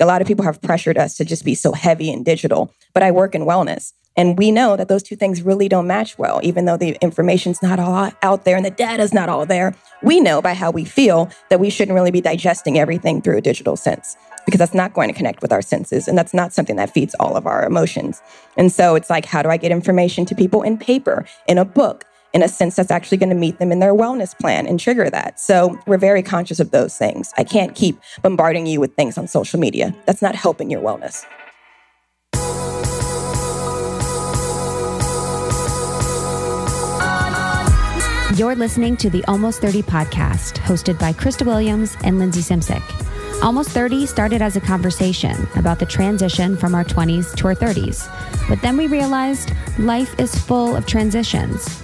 A lot of people have pressured us to just be so heavy and digital, but I work in wellness. And we know that those two things really don't match well, even though the information's not all out there and the data's not all there. We know by how we feel that we shouldn't really be digesting everything through a digital sense because that's not going to connect with our senses and that's not something that feeds all of our emotions. And so it's like, how do I get information to people in paper, in a book, in a sense that's actually going to meet them in their wellness plan and trigger that. So we're very conscious of those things. I can't keep bombarding you with things on social media. That's not helping your wellness. You're listening to the Almost 30 podcast, hosted by Krista Williams and Lindsay Simcik. Almost 30 started as a conversation about the transition from our 20s to our 30s. But then we realized life is full of transitions.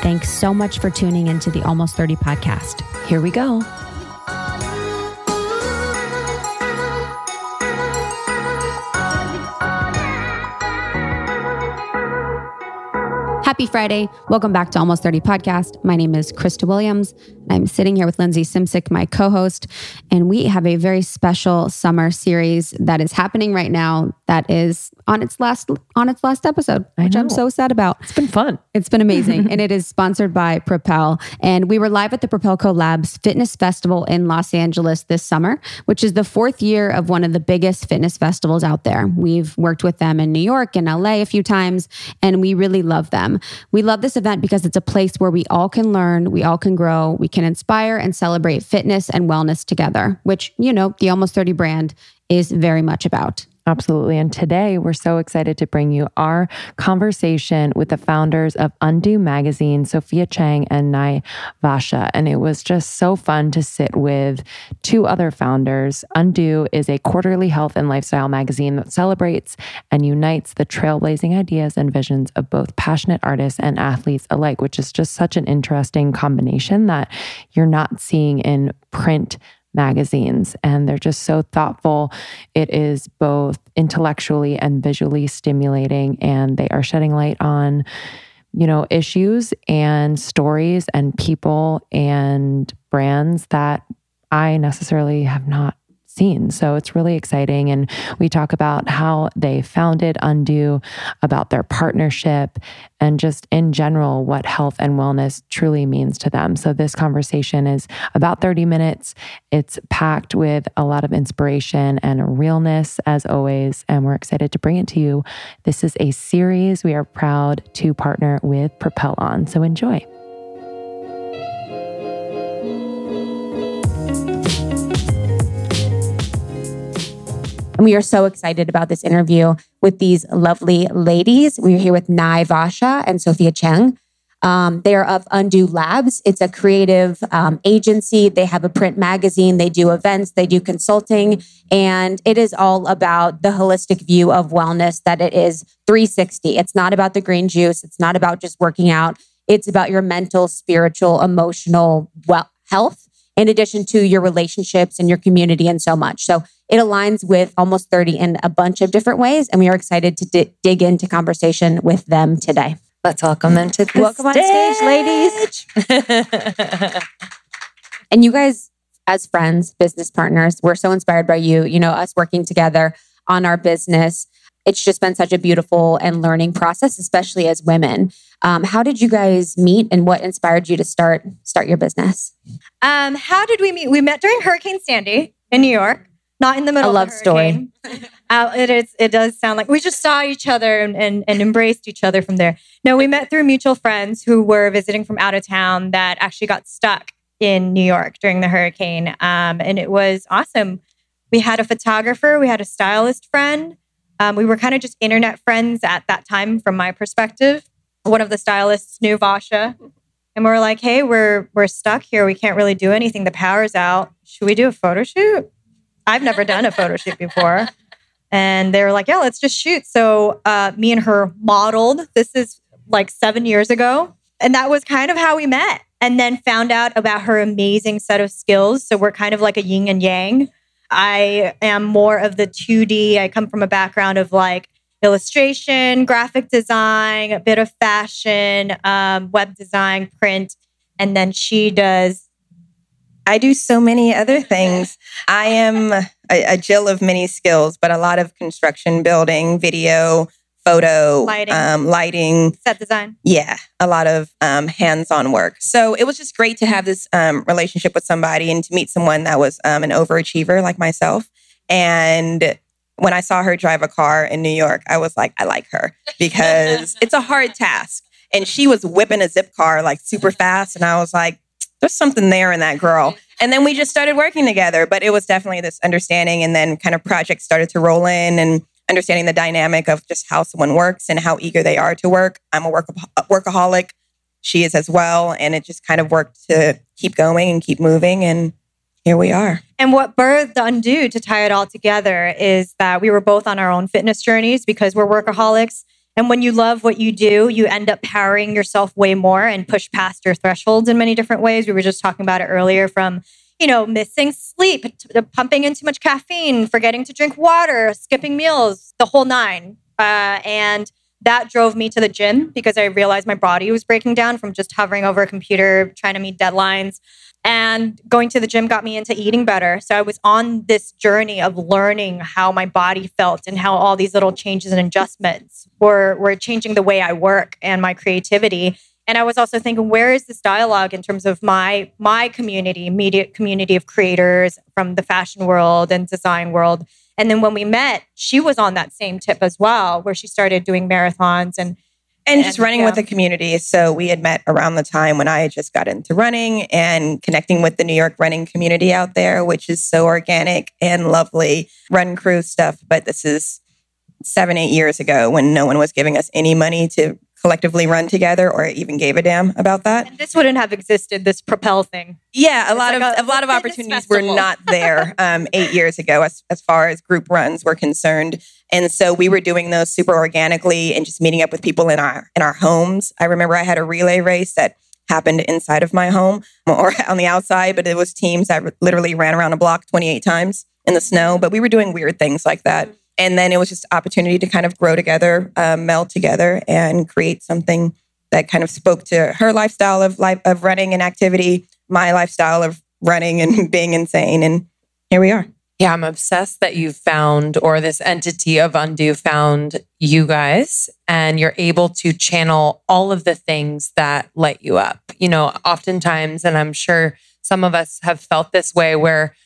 Thanks so much for tuning into the Almost 30 podcast. Here we go. Happy Friday. Welcome back to Almost 30 Podcast. My name is Krista Williams. I'm sitting here with Lindsay Simcik, my co host, and we have a very special summer series that is happening right now that is on its last on its last episode, which I'm so sad about. It's been fun. It's been amazing. and it is sponsored by Propel. And we were live at the Propel CoLabs Fitness Festival in Los Angeles this summer, which is the fourth year of one of the biggest fitness festivals out there. We've worked with them in New York and LA a few times, and we really love them. We love this event because it's a place where we all can learn, we all can grow, we can inspire and celebrate fitness and wellness together, which, you know, the Almost 30 brand is very much about. Absolutely. And today we're so excited to bring you our conversation with the founders of Undo Magazine, Sophia Chang and Nai Vasha. And it was just so fun to sit with two other founders. Undo is a quarterly health and lifestyle magazine that celebrates and unites the trailblazing ideas and visions of both passionate artists and athletes alike, which is just such an interesting combination that you're not seeing in print magazines and they're just so thoughtful. It is both intellectually and visually stimulating and they are shedding light on you know issues and stories and people and brands that I necessarily have not So it's really exciting. And we talk about how they founded Undo, about their partnership, and just in general, what health and wellness truly means to them. So this conversation is about 30 minutes. It's packed with a lot of inspiration and realness, as always. And we're excited to bring it to you. This is a series we are proud to partner with Propel on. So enjoy. And we are so excited about this interview with these lovely ladies. We're here with Nai Vasha and Sophia Chang. Um, they are of Undo Labs. It's a creative um, agency. They have a print magazine. They do events. They do consulting. And it is all about the holistic view of wellness that it is 360. It's not about the green juice. It's not about just working out. It's about your mental, spiritual, emotional well health, in addition to your relationships and your community and so much. So it aligns with almost 30 in a bunch of different ways. And we are excited to d- dig into conversation with them today. Let's welcome them to the welcome stage. on stage, ladies. and you guys, as friends, business partners, we're so inspired by you. You know, us working together on our business. It's just been such a beautiful and learning process, especially as women. Um, how did you guys meet, and what inspired you to start start your business? Um, how did we meet? We met during Hurricane Sandy in New York not in the middle. Of a love story. uh, it is. It does sound like we just saw each other and, and, and embraced each other from there. No, we met through mutual friends who were visiting from out of town that actually got stuck in New York during the hurricane, um, and it was awesome. We had a photographer, we had a stylist friend. Um, we were kind of just internet friends at that time, from my perspective. One of the stylists knew Vasha, and we are like, "Hey, we're we're stuck here. We can't really do anything. The power's out. Should we do a photo shoot?" I've never done a photo shoot before. And they were like, yeah, let's just shoot. So uh, me and her modeled. This is like seven years ago. And that was kind of how we met. And then found out about her amazing set of skills. So we're kind of like a yin and yang. I am more of the 2D. I come from a background of like illustration, graphic design, a bit of fashion, um, web design, print. And then she does I do so many other things. I am a, a Jill of many skills, but a lot of construction, building, video, photo, Lighting. um, lighting. set design. Yeah, a lot of um, hands-on work. So it was just great to have this um, relationship with somebody and to meet someone that was um, an overachiever like myself. And when I saw her drive a car in New York, I was like, I like her because it's a hard task. And she was whipping a Zipcar like super fast, and I was like, there's something there in that girl. Mm-hmm. And then we just started working together. But it was definitely this understanding, and then kind of projects started to roll in and understanding the dynamic of just how someone works and how eager they are to work. I'm a work- workaholic. She is as well. And it just kind of worked to keep going and keep moving. And here we are. And what birthed Undo to tie it all together is that we were both on our own fitness journeys because we're workaholics. And when you love what you do, you end up powering yourself way more and push past your thresholds in many different ways. We were just talking about it earlier from, you know, missing sleep, pumping in too much caffeine, forgetting to drink water, skipping meals, the whole nine. Uh, and that drove me to the gym because I realized my body was breaking down from just hovering over a computer, trying to meet deadlines. And going to the gym got me into eating better. So I was on this journey of learning how my body felt and how all these little changes and adjustments were, were changing the way I work and my creativity. And I was also thinking, where is this dialogue in terms of my my community, immediate community of creators from the fashion world and design world? And then when we met, she was on that same tip as well, where she started doing marathons and and just running yeah. with the community. So we had met around the time when I had just got into running and connecting with the New York running community out there, which is so organic and lovely run crew stuff. But this is seven, eight years ago when no one was giving us any money to collectively run together or even gave a damn about that. and this wouldn't have existed, this propel thing. Yeah, a lot like of a- a, lot of opportunities festival. were not there um, eight years ago as as far as group runs were concerned, and so we were doing those super organically and just meeting up with people in our in our homes. I remember I had a relay race that happened inside of my home or on the outside, but it was teams that literally ran around a block 28 times in the snow. But we were doing weird things like that. And then it was just opportunity to kind of grow together, um, meld together, and create something that kind of spoke to her lifestyle of life of running and activity, my lifestyle of running and being insane. And here we are. Yeah, I'm obsessed that you found, or this entity of Undo found you guys, and you're able to channel all of the things that light you up. You know, oftentimes, and I'm sure some of us have felt this way where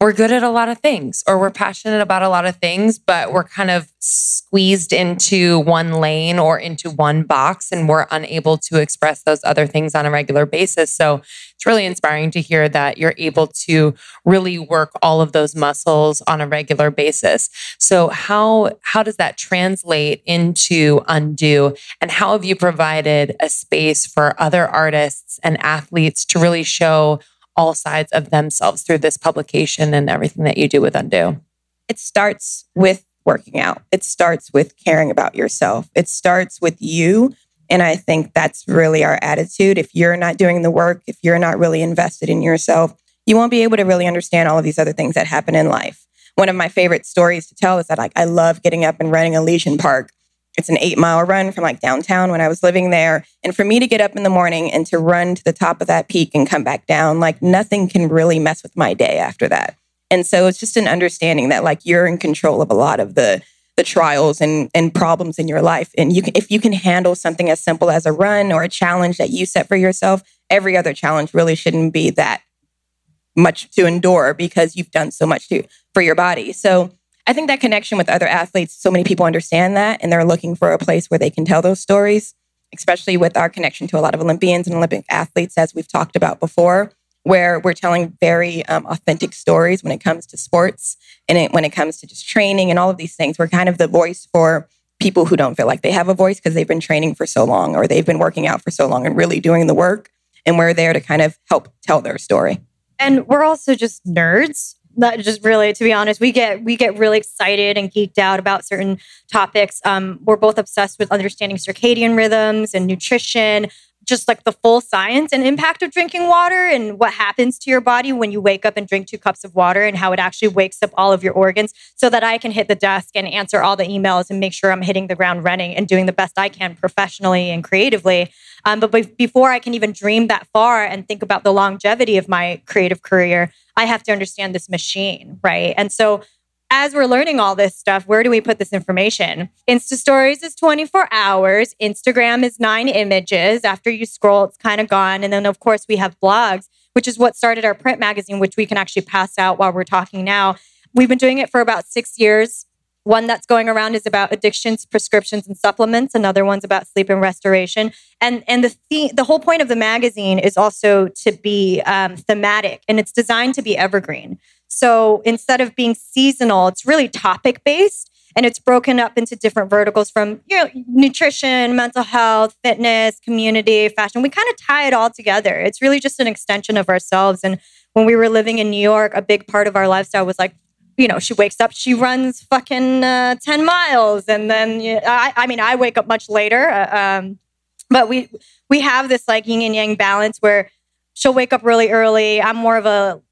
we're good at a lot of things or we're passionate about a lot of things, but we're kind of squeezed into one lane or into one box and we're unable to express those other things on a regular basis. So it's really inspiring to hear that you're able to really work all of those muscles on a regular basis. So how how does that translate into undo and how have you provided a space for other artists and athletes to really show all sides of themselves through this publication and everything that you do with undo? It starts with working out. It starts with caring about yourself. It starts with you. And I think that's really our attitude. If you're not doing the work, if you're not really invested in yourself, you won't be able to really understand all of these other things that happen in life. One of my favorite stories to tell is that like I love getting up and running Elysian Park. It's an eight mile run from like downtown when I was living there. And for me to get up in the morning and to run to the top of that peak and come back down, like nothing can really mess with my day after that. And so it's just an understanding that like you're in control of a lot of the the trials and and problems in your life. And you can if you can handle something as simple as a run or a challenge that you set for yourself, every other challenge really shouldn't be that much to endure because you've done so much to for your body. So I think that connection with other athletes, so many people understand that and they're looking for a place where they can tell those stories, especially with our connection to a lot of Olympians and Olympic athletes, as we've talked about before, where we're telling very um, authentic stories when it comes to sports and it, when it comes to just training and all of these things. We're kind of the voice for people who don't feel like they have a voice because they've been training for so long or they've been working out for so long and really doing the work. And we're there to kind of help tell their story. And we're also just nerds. That just really to be honest we get we get really excited and geeked out about certain topics. Um, we're both obsessed with understanding circadian rhythms and nutrition just like the full science and impact of drinking water and what happens to your body when you wake up and drink two cups of water and how it actually wakes up all of your organs so that I can hit the desk and answer all the emails and make sure I'm hitting the ground running and doing the best I can professionally and creatively. Um, but be- before I can even dream that far and think about the longevity of my creative career, I have to understand this machine, right? And so as we're learning all this stuff, where do we put this information? Insta stories is 24 hours. Instagram is nine images. After you scroll, it's kind of gone. And then, of course, we have blogs, which is what started our print magazine, which we can actually pass out while we're talking now. We've been doing it for about six years. One that's going around is about addictions, prescriptions, and supplements. Another one's about sleep and restoration. And and the the, the whole point of the magazine is also to be um, thematic, and it's designed to be evergreen. So instead of being seasonal, it's really topic based, and it's broken up into different verticals from you know nutrition, mental health, fitness, community, fashion. We kind of tie it all together. It's really just an extension of ourselves. And when we were living in New York, a big part of our lifestyle was like you know, she wakes up, she runs fucking uh, 10 miles. And then, I, I mean, I wake up much later. Uh, um, but we, we have this like yin and yang balance where she'll wake up really early. I'm more of a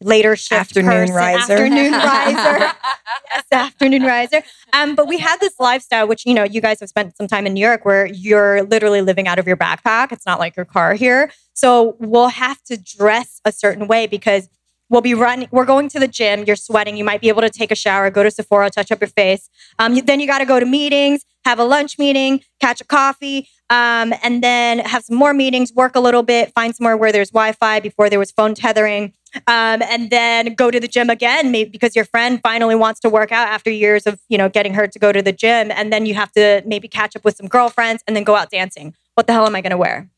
later shift Afternoon person. riser. Afternoon riser. yes, afternoon riser. Um, but we have this lifestyle, which you know, you guys have spent some time in New York, where you're literally living out of your backpack. It's not like your car here. So we'll have to dress a certain way because we'll be running. We're going to the gym. You're sweating. You might be able to take a shower, go to Sephora, touch up your face. Um, then you got to go to meetings, have a lunch meeting, catch a coffee, um, and then have some more meetings, work a little bit, find somewhere where there's Wi-Fi before there was phone tethering, um, and then go to the gym again maybe because your friend finally wants to work out after years of you know getting her to go to the gym, and then you have to maybe catch up with some girlfriends and then go out dancing. What the hell am I going to wear?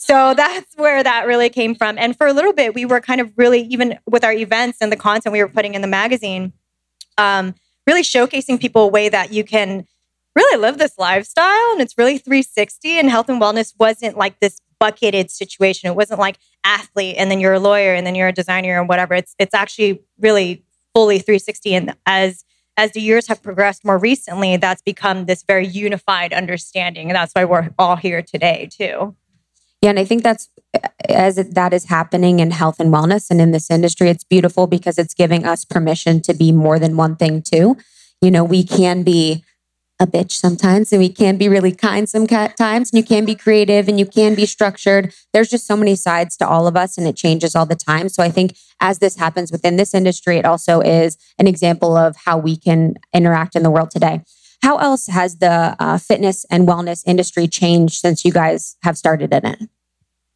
So that's where that really came from. And for a little bit, we were kind of really, even with our events and the content we were putting in the magazine, um, really showcasing people a way that you can really live this lifestyle. And it's really 360. And health and wellness wasn't like this bucketed situation. It wasn't like athlete and then you're a lawyer and then you're a designer and whatever. It's it's actually really fully 360. And as as the years have progressed more recently, that's become this very unified understanding. And that's why we're all here today, too. Yeah, and I think that's as that is happening in health and wellness and in this industry, it's beautiful because it's giving us permission to be more than one thing too. You know, we can be a bitch sometimes and we can be really kind sometimes and you can be creative and you can be structured. There's just so many sides to all of us and it changes all the time. So I think as this happens within this industry, it also is an example of how we can interact in the world today. How else has the uh, fitness and wellness industry changed since you guys have started in it?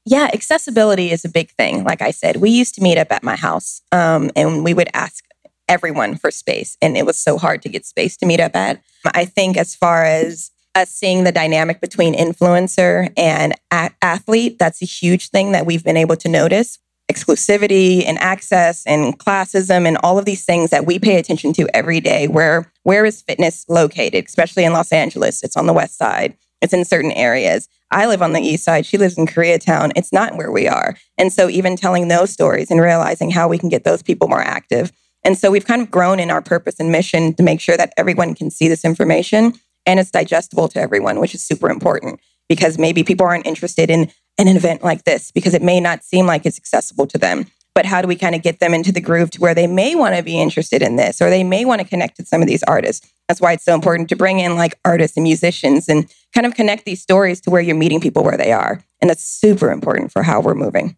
Yeah, accessibility is a big thing. Like I said, we used to meet up at my house um, and we would ask everyone for space, and it was so hard to get space to meet up at. I think, as far as us seeing the dynamic between influencer and a- athlete, that's a huge thing that we've been able to notice exclusivity and access and classism and all of these things that we pay attention to every day. Where where is fitness located? Especially in Los Angeles, it's on the west side. It's in certain areas. I live on the east side. She lives in Koreatown. It's not where we are. And so even telling those stories and realizing how we can get those people more active. And so we've kind of grown in our purpose and mission to make sure that everyone can see this information and it's digestible to everyone, which is super important because maybe people aren't interested in an event like this because it may not seem like it's accessible to them. But how do we kind of get them into the groove to where they may want to be interested in this or they may want to connect with some of these artists? That's why it's so important to bring in like artists and musicians and kind of connect these stories to where you're meeting people where they are. And that's super important for how we're moving.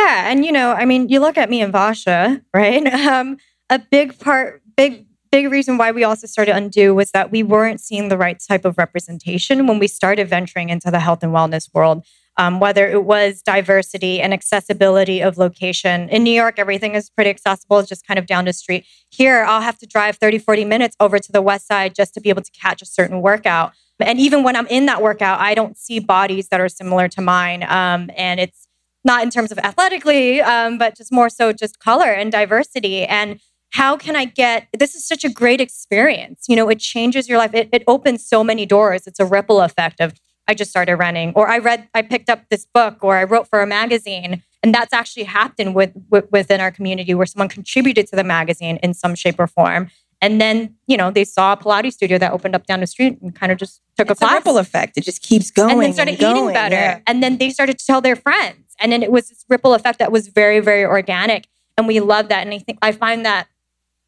Yeah. And, you know, I mean, you look at me and Vasha, right? Um, a big part, big big reason why we also started Undo was that we weren't seeing the right type of representation when we started venturing into the health and wellness world um, whether it was diversity and accessibility of location. In New York, everything is pretty accessible, it's just kind of down the street. Here, I'll have to drive 30, 40 minutes over to the west side just to be able to catch a certain workout. And even when I'm in that workout, I don't see bodies that are similar to mine. Um, and it's not in terms of athletically, um, but just more so just color and diversity. And how can I get this is such a great experience. You know, it changes your life. It, it opens so many doors. It's a ripple effect of I just started running, or I read, I picked up this book, or I wrote for a magazine, And that's actually happened with, with within our community where someone contributed to the magazine in some shape or form. And then, you know, they saw a Pilates studio that opened up down the street and kind of just took It's a class ripple effect. It just keeps going. and then started and going. eating better. Yeah. And then they started to tell their friends. And then it was this ripple effect that was very, very organic. And we love that. And I think I find that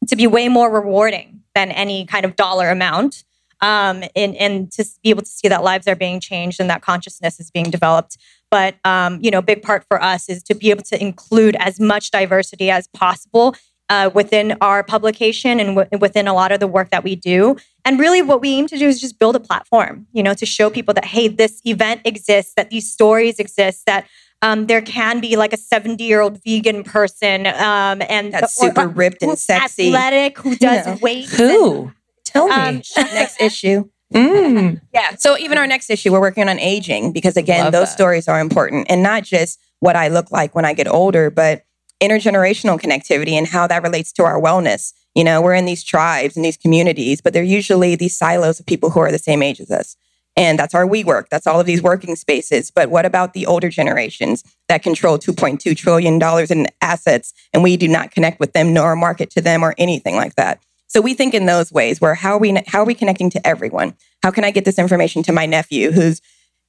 to be way more rewarding than any kind of dollar amount. Um, and, and to be able to see that lives are being changed and that consciousness is being developed. But um, you know, big part for us is to be able to include as much diversity as possible uh, within our publication and w- within a lot of the work that we do. And really, what we aim to do is just build a platform, you know, to show people that hey, this event exists, that these stories exist, that um, there can be like a seventy-year-old vegan person um, and That's or- super or ripped and who's sexy. athletic, who does know. weights. and- Who? Tell me. Um, next issue. Mm. Yeah. So even our next issue, we're working on aging because again, Love those that. stories are important and not just what I look like when I get older, but intergenerational connectivity and how that relates to our wellness. You know, we're in these tribes and these communities, but they're usually these silos of people who are the same age as us. And that's our WeWork. That's all of these working spaces. But what about the older generations that control $2.2 trillion in assets and we do not connect with them nor market to them or anything like that? So we think in those ways where how are we how are we connecting to everyone? How can I get this information to my nephew who's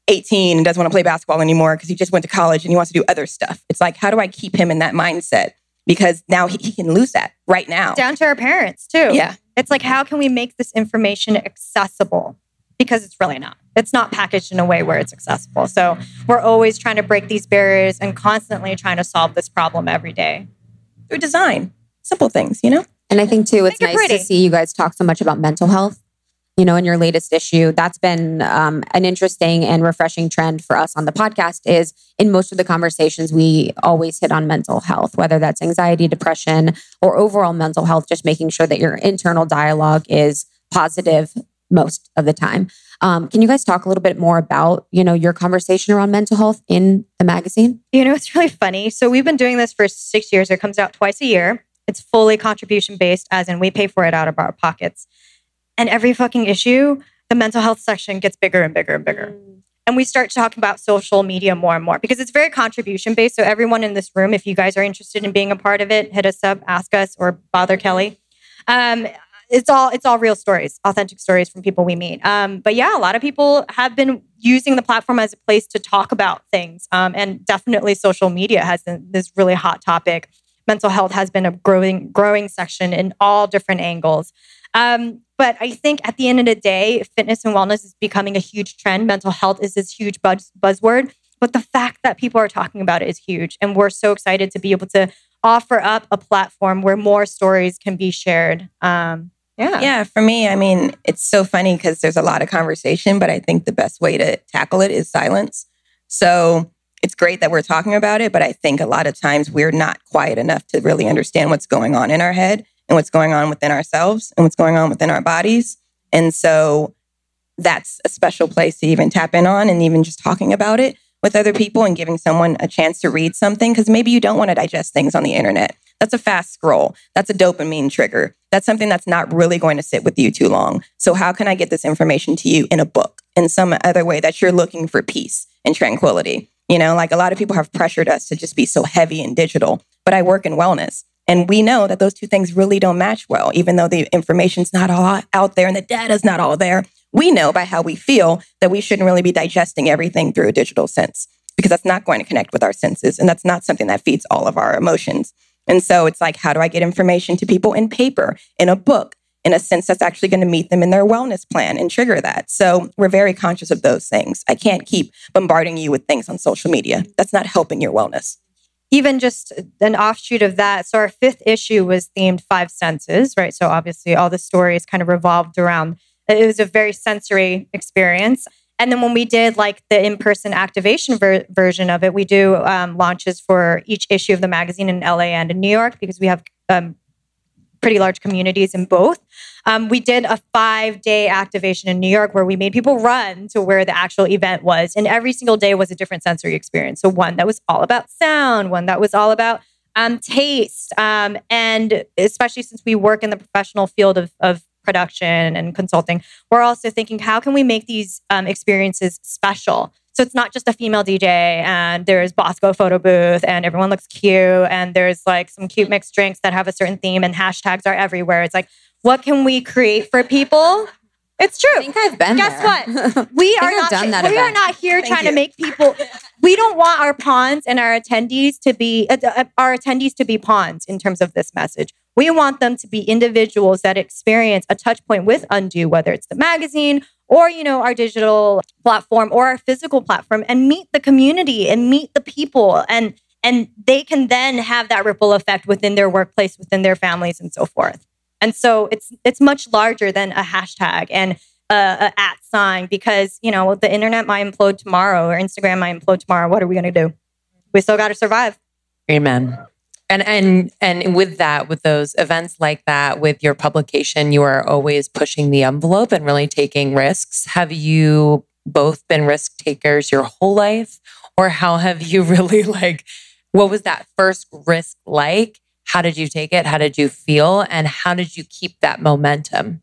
18 and doesn't want to play basketball anymore because he just went to college and he wants to do other stuff? It's like how do I keep him in that mindset? Because now he, he can lose that right now. down to our parents too. Yeah. It's like, how can we make this information accessible? Because it's really not. It's not packaged in a way where it's accessible. So we're always trying to break these barriers and constantly trying to solve this problem every day. Through design. Simple things, you know? And I think too, it's Make it nice to see you guys talk so much about mental health. You know, in your latest issue, that's been um, an interesting and refreshing trend for us on the podcast. Is in most of the conversations we always hit on mental health, whether that's anxiety, depression, or overall mental health. Just making sure that your internal dialogue is positive most of the time. Um, can you guys talk a little bit more about you know your conversation around mental health in the magazine? You know, it's really funny. So we've been doing this for six years. It comes out twice a year. It's fully contribution based, as in we pay for it out of our pockets. And every fucking issue, the mental health section gets bigger and bigger and bigger. And we start talking about social media more and more because it's very contribution based. So everyone in this room, if you guys are interested in being a part of it, hit us up, ask us, or bother Kelly. Um, it's all it's all real stories, authentic stories from people we meet. Um, but yeah, a lot of people have been using the platform as a place to talk about things, um, and definitely social media has been this really hot topic. Mental health has been a growing growing section in all different angles. Um, but I think at the end of the day, fitness and wellness is becoming a huge trend. Mental health is this huge buzz, buzzword. But the fact that people are talking about it is huge. And we're so excited to be able to offer up a platform where more stories can be shared. Um, yeah. Yeah, for me, I mean, it's so funny because there's a lot of conversation, but I think the best way to tackle it is silence. So it's great that we're talking about it, but I think a lot of times we're not quiet enough to really understand what's going on in our head and what's going on within ourselves and what's going on within our bodies. And so that's a special place to even tap in on and even just talking about it with other people and giving someone a chance to read something because maybe you don't want to digest things on the internet. That's a fast scroll. That's a dopamine trigger. That's something that's not really going to sit with you too long. So, how can I get this information to you in a book, in some other way that you're looking for peace and tranquility? You know, like a lot of people have pressured us to just be so heavy and digital, but I work in wellness. And we know that those two things really don't match well, even though the information's not all out there and the data's not all there. We know by how we feel that we shouldn't really be digesting everything through a digital sense because that's not going to connect with our senses. And that's not something that feeds all of our emotions. And so it's like, how do I get information to people in paper, in a book, in a sense that's actually going to meet them in their wellness plan and trigger that? So we're very conscious of those things. I can't keep bombarding you with things on social media. That's not helping your wellness. even just an offshoot of that. So our fifth issue was themed five senses, right? So obviously all the stories kind of revolved around it was a very sensory experience. And then when we did like the in-person activation ver- version of it, we do um, launches for each issue of the magazine in LA and in New York because we have um, pretty large communities in both. Um, we did a five day activation in New York where we made people run to where the actual event was. And every single day was a different sensory experience. So, one that was all about sound, one that was all about um, taste. Um, and especially since we work in the professional field of, of production and consulting, we're also thinking how can we make these um, experiences special So it's not just a female DJ and there's Bosco photo booth and everyone looks cute and there's like some cute mixed drinks that have a certain theme and hashtags are everywhere. It's like, what can we create for people? It's true. I think I've been Guess there. what? We are not. we are not here Thank trying to make people. We don't want our pawns and our attendees to be uh, uh, our attendees to be pawns in terms of this message. We want them to be individuals that experience a touch point with Undo, whether it's the magazine or you know our digital platform or our physical platform, and meet the community and meet the people and. And they can then have that ripple effect within their workplace, within their families, and so forth. And so it's it's much larger than a hashtag and a, a at sign because you know the internet might implode tomorrow or Instagram might implode tomorrow. What are we going to do? We still got to survive. Amen. And and and with that, with those events like that, with your publication, you are always pushing the envelope and really taking risks. Have you both been risk takers your whole life? Or how have you really like what was that first risk like? How did you take it? How did you feel? And how did you keep that momentum?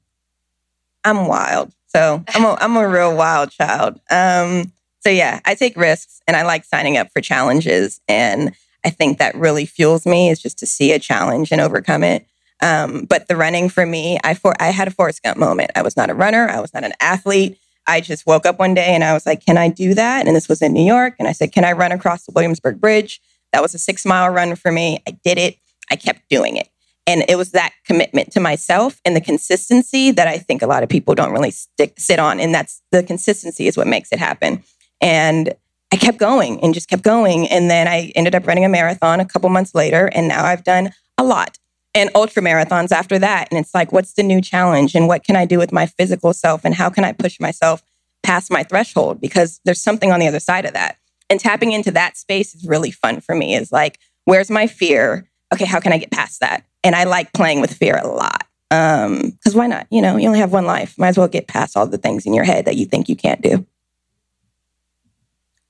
I'm wild. So I'm a, I'm a real wild child. Um, so yeah, I take risks and I like signing up for challenges. And I think that really fuels me is just to see a challenge and overcome it. Um, but the running for me, I for I had a Forrest Gump moment. I was not a runner. I was not an athlete. I just woke up one day and I was like, "Can I do that?" And this was in New York. And I said, "Can I run across the Williamsburg Bridge?" That was a six mile run for me. I did it. I kept doing it. And it was that commitment to myself and the consistency that I think a lot of people don't really stick sit on. And that's the consistency is what makes it happen. And I kept going and just kept going. And then I ended up running a marathon a couple months later. And now I've done a lot and ultra marathons after that. And it's like, what's the new challenge? And what can I do with my physical self? And how can I push myself past my threshold? Because there's something on the other side of that. And tapping into that space is really fun for me. Is like, where's my fear? Okay, how can I get past that? And I like playing with fear a lot. Um, because why not? You know, you only have one life. Might as well get past all the things in your head that you think you can't do.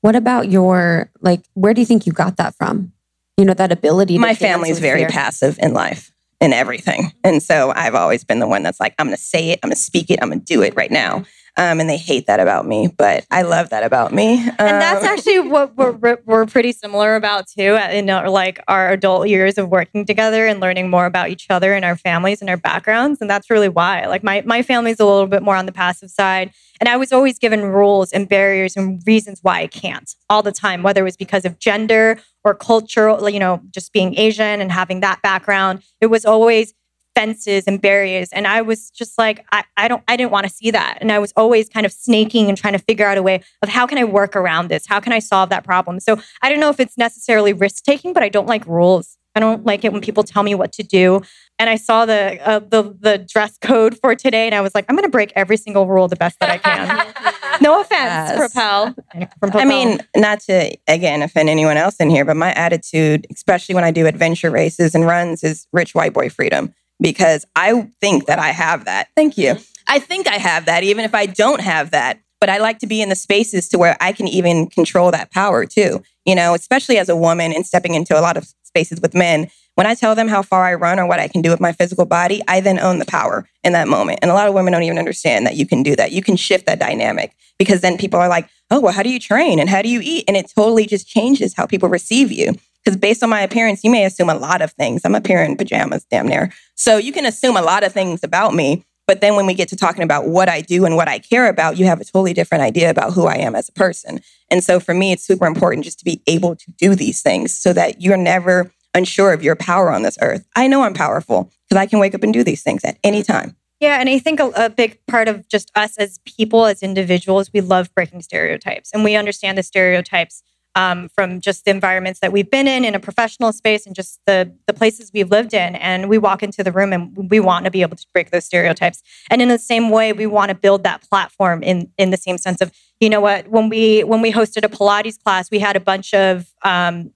What about your like? Where do you think you got that from? You know that ability. To my family's very fear. passive in life and everything. And so I've always been the one that's like, I'm going to say it, I'm going to speak it, I'm going to do it right now. Um, and they hate that about me, but I love that about me. And that's Um, actually what we're, we're- we're pretty similar about too in our, like our adult years of working together and learning more about each other and our families and our backgrounds. And that's really why. Like my, my family's a little bit more on the passive side. And I was always given rules and barriers and reasons why I can't all the time, whether it was because of gender or cultural, you know, just being Asian and having that background. It was always fences and barriers. And I was just like, I, I don't, I didn't want to see that. And I was always kind of snaking and trying to figure out a way of how can I work around this? How can I solve that problem? So I don't know if it's necessarily risk taking, but I don't like rules. I don't like it when people tell me what to do. And I saw the uh, the the dress code for today, and I was like, I'm going to break every single rule the best that I can. no offense, Yes. Propel. From I mean, not to again offend anyone else in here, but my attitude, especially when I do adventure races and runs, is rich white boy freedom because I think that I have that. Thank you. Mm-hmm. I think I have that, even if I don't have that. But I like to be in the spaces to where I can even control that power too. You know, especially as a woman and stepping into a lot of spaces with men. When I tell them how far I run or what I can do with my physical body, I then own the power in that moment. And a lot of women don't even understand that you can do that. You can shift that dynamic because then people are like, oh, well, how do you train and how do you eat? And it totally just changes how people receive you. Because based on my appearance, you may assume a lot of things. I'm up here in pajamas, damn near. So you can assume a lot of things about me. But then when we get to talking about what I do and what I care about, you have a totally different idea about who I am as a person. And so for me, it's super important just to be able to do these things so that you're never unsure of your power on this earth. I know I'm powerful because I can wake up and do these things at any time. Yeah, and I think a, a big part of just us as people, as individuals, we love breaking stereotypes, and we understand the stereotypes um, from just the environments that we've been in, in a professional space, and just the the places we've lived in. And we walk into the room, and we want to be able to break those stereotypes. And in the same way, we want to build that platform in in the same sense of, you know what, when we when we hosted a Pilates class, we had a bunch of um,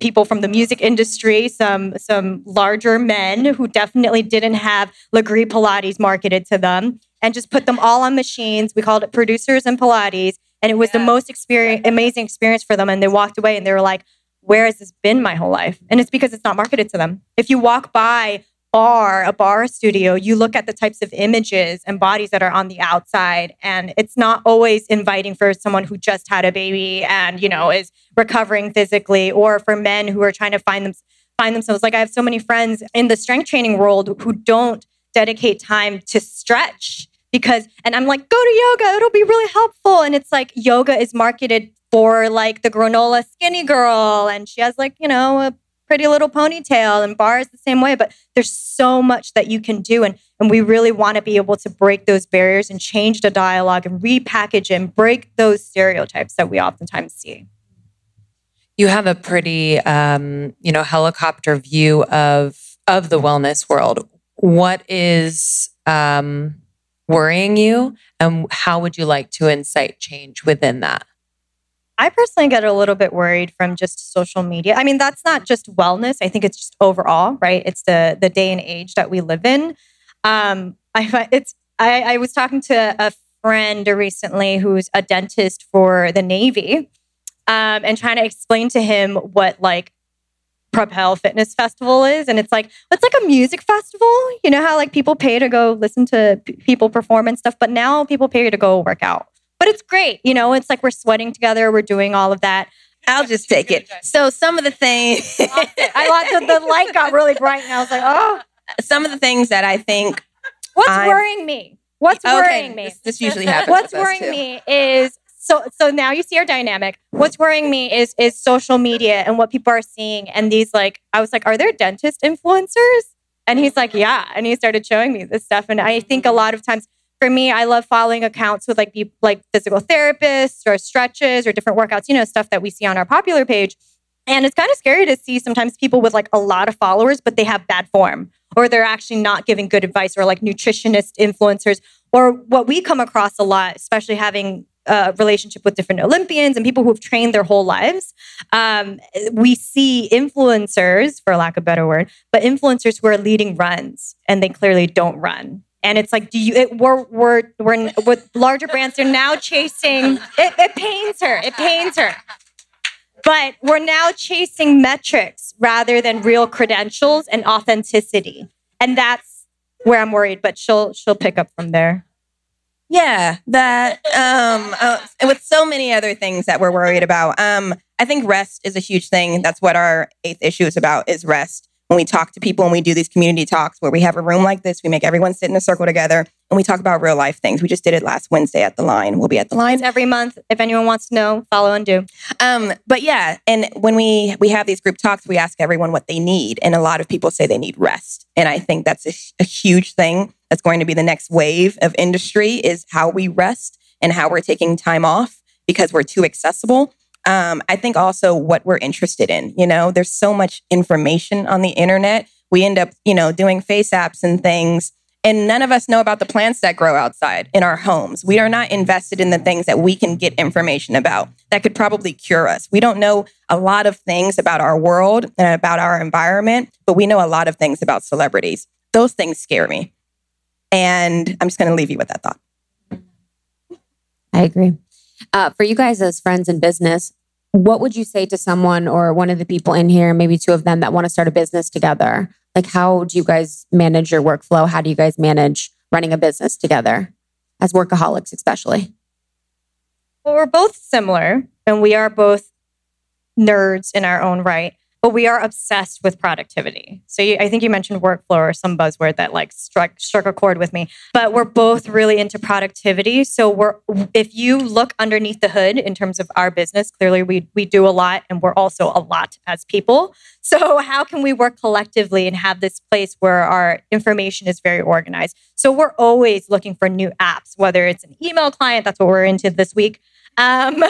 people from the music industry, some some larger men who definitely didn't have Lagree Pilates marketed to them, and just put them all on machines. We called it producers and Pilates, and it was the most experience, amazing experience for them. And they walked away and they were like, "Where has this been my whole life?" And it's because it's not marketed to them. If you walk by barre, a barre studio, you look at the types of images and bodies that are on the outside, and it's not always inviting for someone who just had a baby and you know is recovering physically, or for men who are trying to find them find themselves. Like I have so many friends in the strength training world who don't dedicate time to stretch because, and I'm like, go to yoga, it'll be really helpful. And it's like yoga is marketed for like the granola skinny girl, and she has like you know a pretty little ponytail and bars the same way but there's so much that you can do and and we really want to be able to break those barriers and change the dialogue and repackage and break those stereotypes that we oftentimes see you have a pretty um, you know helicopter view of of the wellness world what is um, worrying you and how would you like to incite change within that I personally get a little bit worried from just social media. I mean, that's not just wellness. I think it's just overall, right? It's the the day and age that we live in. Um, I it's I, I was talking to a friend recently who's a dentist for the Navy, um, and trying to explain to him what like Propel Fitness Festival is, and it's like it's like a music festival. You know how like people pay to go listen to p- people perform and stuff, but now people pay to go work out but it's great. You know, it's like we're sweating together, we're doing all of that. I'll just take it. So some of the things I like the, the light got really bright and I was like, oh. Some of the things that I think What's I'm- worrying me? What's Okay, worrying me? This, this usually happens. What's worrying too. me is so so now you see our dynamic. What's worrying me is is social media and what people are seeing and these like I was like, are there dentist influencers? And he's like, yeah. And he started showing me this stuff. And I think a mm-hmm. lot of times for me, I love following accounts with like like physical therapists or stretches or different workouts, you know, stuff that we see on our popular page. And it's kind of scary to see sometimes people with like a lot of followers, but they have bad form or they're actually not giving good advice or like nutritionist influencers or what we come across a lot, especially having a relationship with different Olympians and people who have trained their whole lives. Um, we see influencers, for lack of a better word, but influencers who are leading runs and they clearly don't run. And it's like, do you? It, we're we're we're with larger brands. They're now chasing. It, it pains her. It pains her. But we're now chasing metrics rather than real credentials and authenticity, and that's where I'm worried. But she'll she'll pick up from there. Yeah, that um uh, and with so many other things that we're worried about. Um I think rest is a huge thing. That's what our eighth issue is about is rest. When we talk to people and we do these community talks where we have a room like this, we make everyone sit in a circle together and we talk about real life things. We just did it last Wednesday at the line. We'll be at the line It's every month. If anyone wants to know, follow and do. Um, but yeah, and when we we have these group talks, we ask everyone what they need, and a lot of people say they need rest, and I think that's a, a huge thing. That's going to be the next wave of industry is how we rest and how we're taking time off because we're too accessible. Um, I think also what we're interested in. You know, there's so much information on the internet. We end up, you know, doing face apps and things and none of us know about the plants that grow outside in our homes. We are not invested in the things that we can get information about that could probably cure us. We don't know a lot of things about our world and about our environment, but we know a lot of things about celebrities. Those things scare me. And I'm just going to leave you with that thought. I agree. Uh, for you guys as friends in business, what would you say to someone or one of the people in here, maybe two of them that want to start a business together? Like, how do you guys manage your workflow? How do you guys manage running a business together as workaholics, especially? Well, we're both similar and we are both nerds in our own right, but we are obsessed with productivity. So you, I think you mentioned workflow or some buzzword that like struck struck a chord with me. But we're both really into productivity. So we're if you look underneath the hood in terms of our business, clearly we we do a lot and we're also a lot as people. So how can we work collectively and have this place where our information is very organized? So we're always looking for new apps, whether it's an email client, that's what we're into this week um,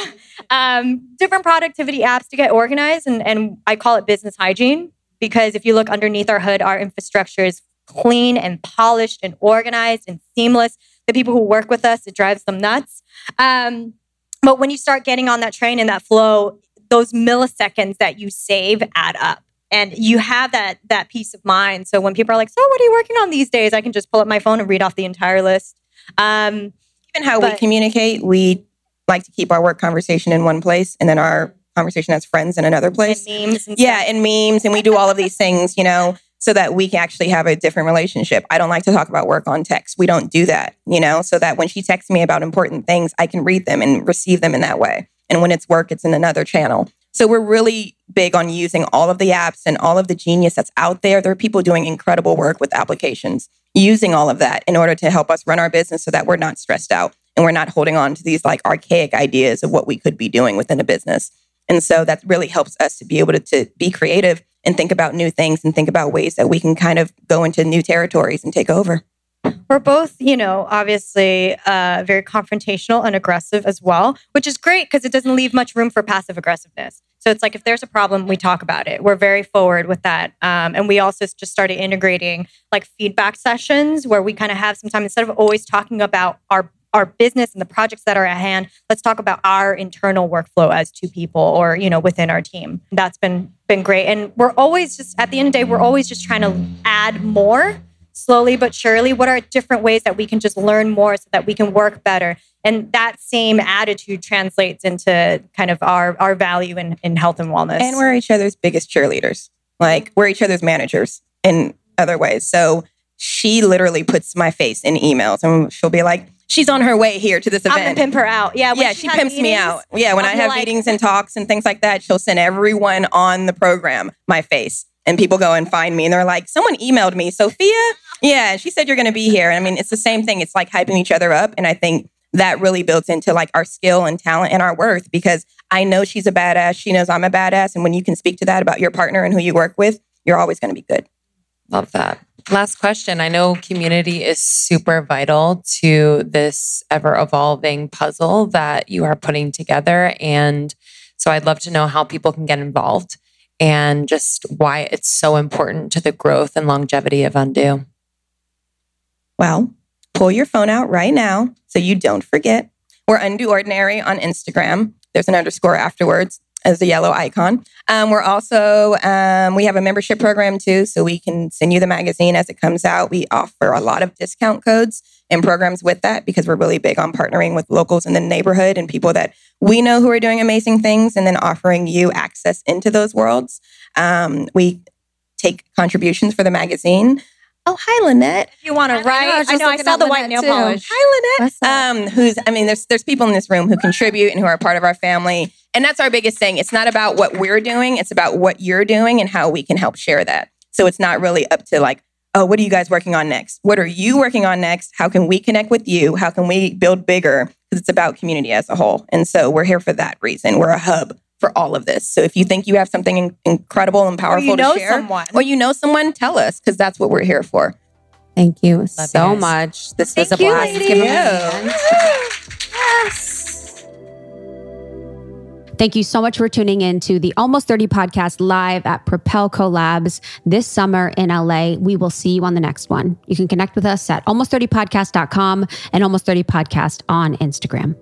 um, different productivity apps to get organized. And, and I call it business hygiene because if you look underneath our hood, our infrastructure is clean and polished and organized and seamless. The people who work with us, it drives them nuts. Um, but when you start getting on that train and that flow, those milliseconds that you save add up. And you have that that peace of mind. So when people are like, "So, what are you working on these days?" I can just pull up my phone and read off the entire list. Um, Even how we communicate, we like to keep our work conversation in one place and then our conversation as friends in another place. and memes and Yeah, and memes, and we do all of these things, you know. so that we can actually have a different relationship. I don't like to talk about work on text. We don't do that, you know, so that when she texts me about important things, I can read them and receive them in that way. And when it's work, it's in another channel. So we're really big on using all of the apps and all of the genius that's out there. There are people doing incredible work with applications, using all of that in order to help us run our business so that we're not stressed out and we're not holding on to these like archaic ideas of what we could be doing within a business. And so that really helps us to be able to, to be creative and think about new things and think about ways that we can kind of go into new territories and take over. We're both, you know, obviously uh, very confrontational and aggressive as well, which is great because it doesn't leave much room for passive aggressiveness. So it's like if there's a problem, we talk about it. We're very forward with that. Um, and we also just started integrating like feedback sessions where we kind of have some time instead of always talking about our our business and the projects that are at hand let's talk about our internal workflow as two people or you know within our team. That's been been great. And we're always just at the end of the day we're always just trying to add more slowly but surely. What are different ways that we can just learn more so that we can work better? And that same attitude translates into kind of our our value in, in health and wellness. And we're each other's biggest cheerleaders. Like we're each other's managers in other ways. So she literally puts my face in emails and she'll be like, she's on her way here to this event. i'm gonna pimp her out yeah yeah, she has pimps me out. Yeah, when I'll I have like- meetings and talks and things like that, she'll send everyone on the program my face. And people go and find me and they're like, someone emailed me, Sophia. Yeah, she said you're going to be here. And I mean, it's the same thing. It's like hyping each other up. And I think that really builds into like our skill and talent and our worth because I know she's a badass. She knows I'm a badass. And when you can speak to that about your partner and who you work with, you're always going to be good. Love that. Last question. I know community is super vital to this ever evolving puzzle that you are putting together. And so I'd love to know how people can get involved and just why it's so important to the growth and longevity of Undo. Well, pull your phone out right now so you don't forget. We're Undo Ordinary on Instagram. There's an underscore afterwards as a yellow icon. Um, we're also, um, we have a membership program too, so we can send you the magazine as it comes out. We offer a lot of discount codes and programs with that because we're really big on partnering with locals in the neighborhood and people that we know who are doing amazing things and then offering you access into those worlds. Um, we take contributions for the magazine. Oh, hi, Lynette. if you want to I write was i know i saw the white Lynette, nail too. polish Hi, Lynette. Um, who's I mean, there's there's people in this room who contribute and who are part of our family, and that's our biggest thing. It's not about what we're doing; it's about what you're doing and how we can help share that. So it's not really up to like, oh, what are you guys working on next? What are you working on next? How can we connect with you? How can we build bigger? Because it's about community as a whole, and so we're here for that reason. We're a hub for all of this. So if you think you have something in- incredible and or powerful you know to share, someone or you know someone, tell us because that's what we're here for. Thank you you so guys. much. This was a Thank you, blast. Let's give them a ladies. Thank you so much for tuning in to the Almost 30 podcast live at Propel CoLabs this summer in LA. We will see you on the next one. You can connect with us at almost30podcast.com and almost 30 podcast on Instagram.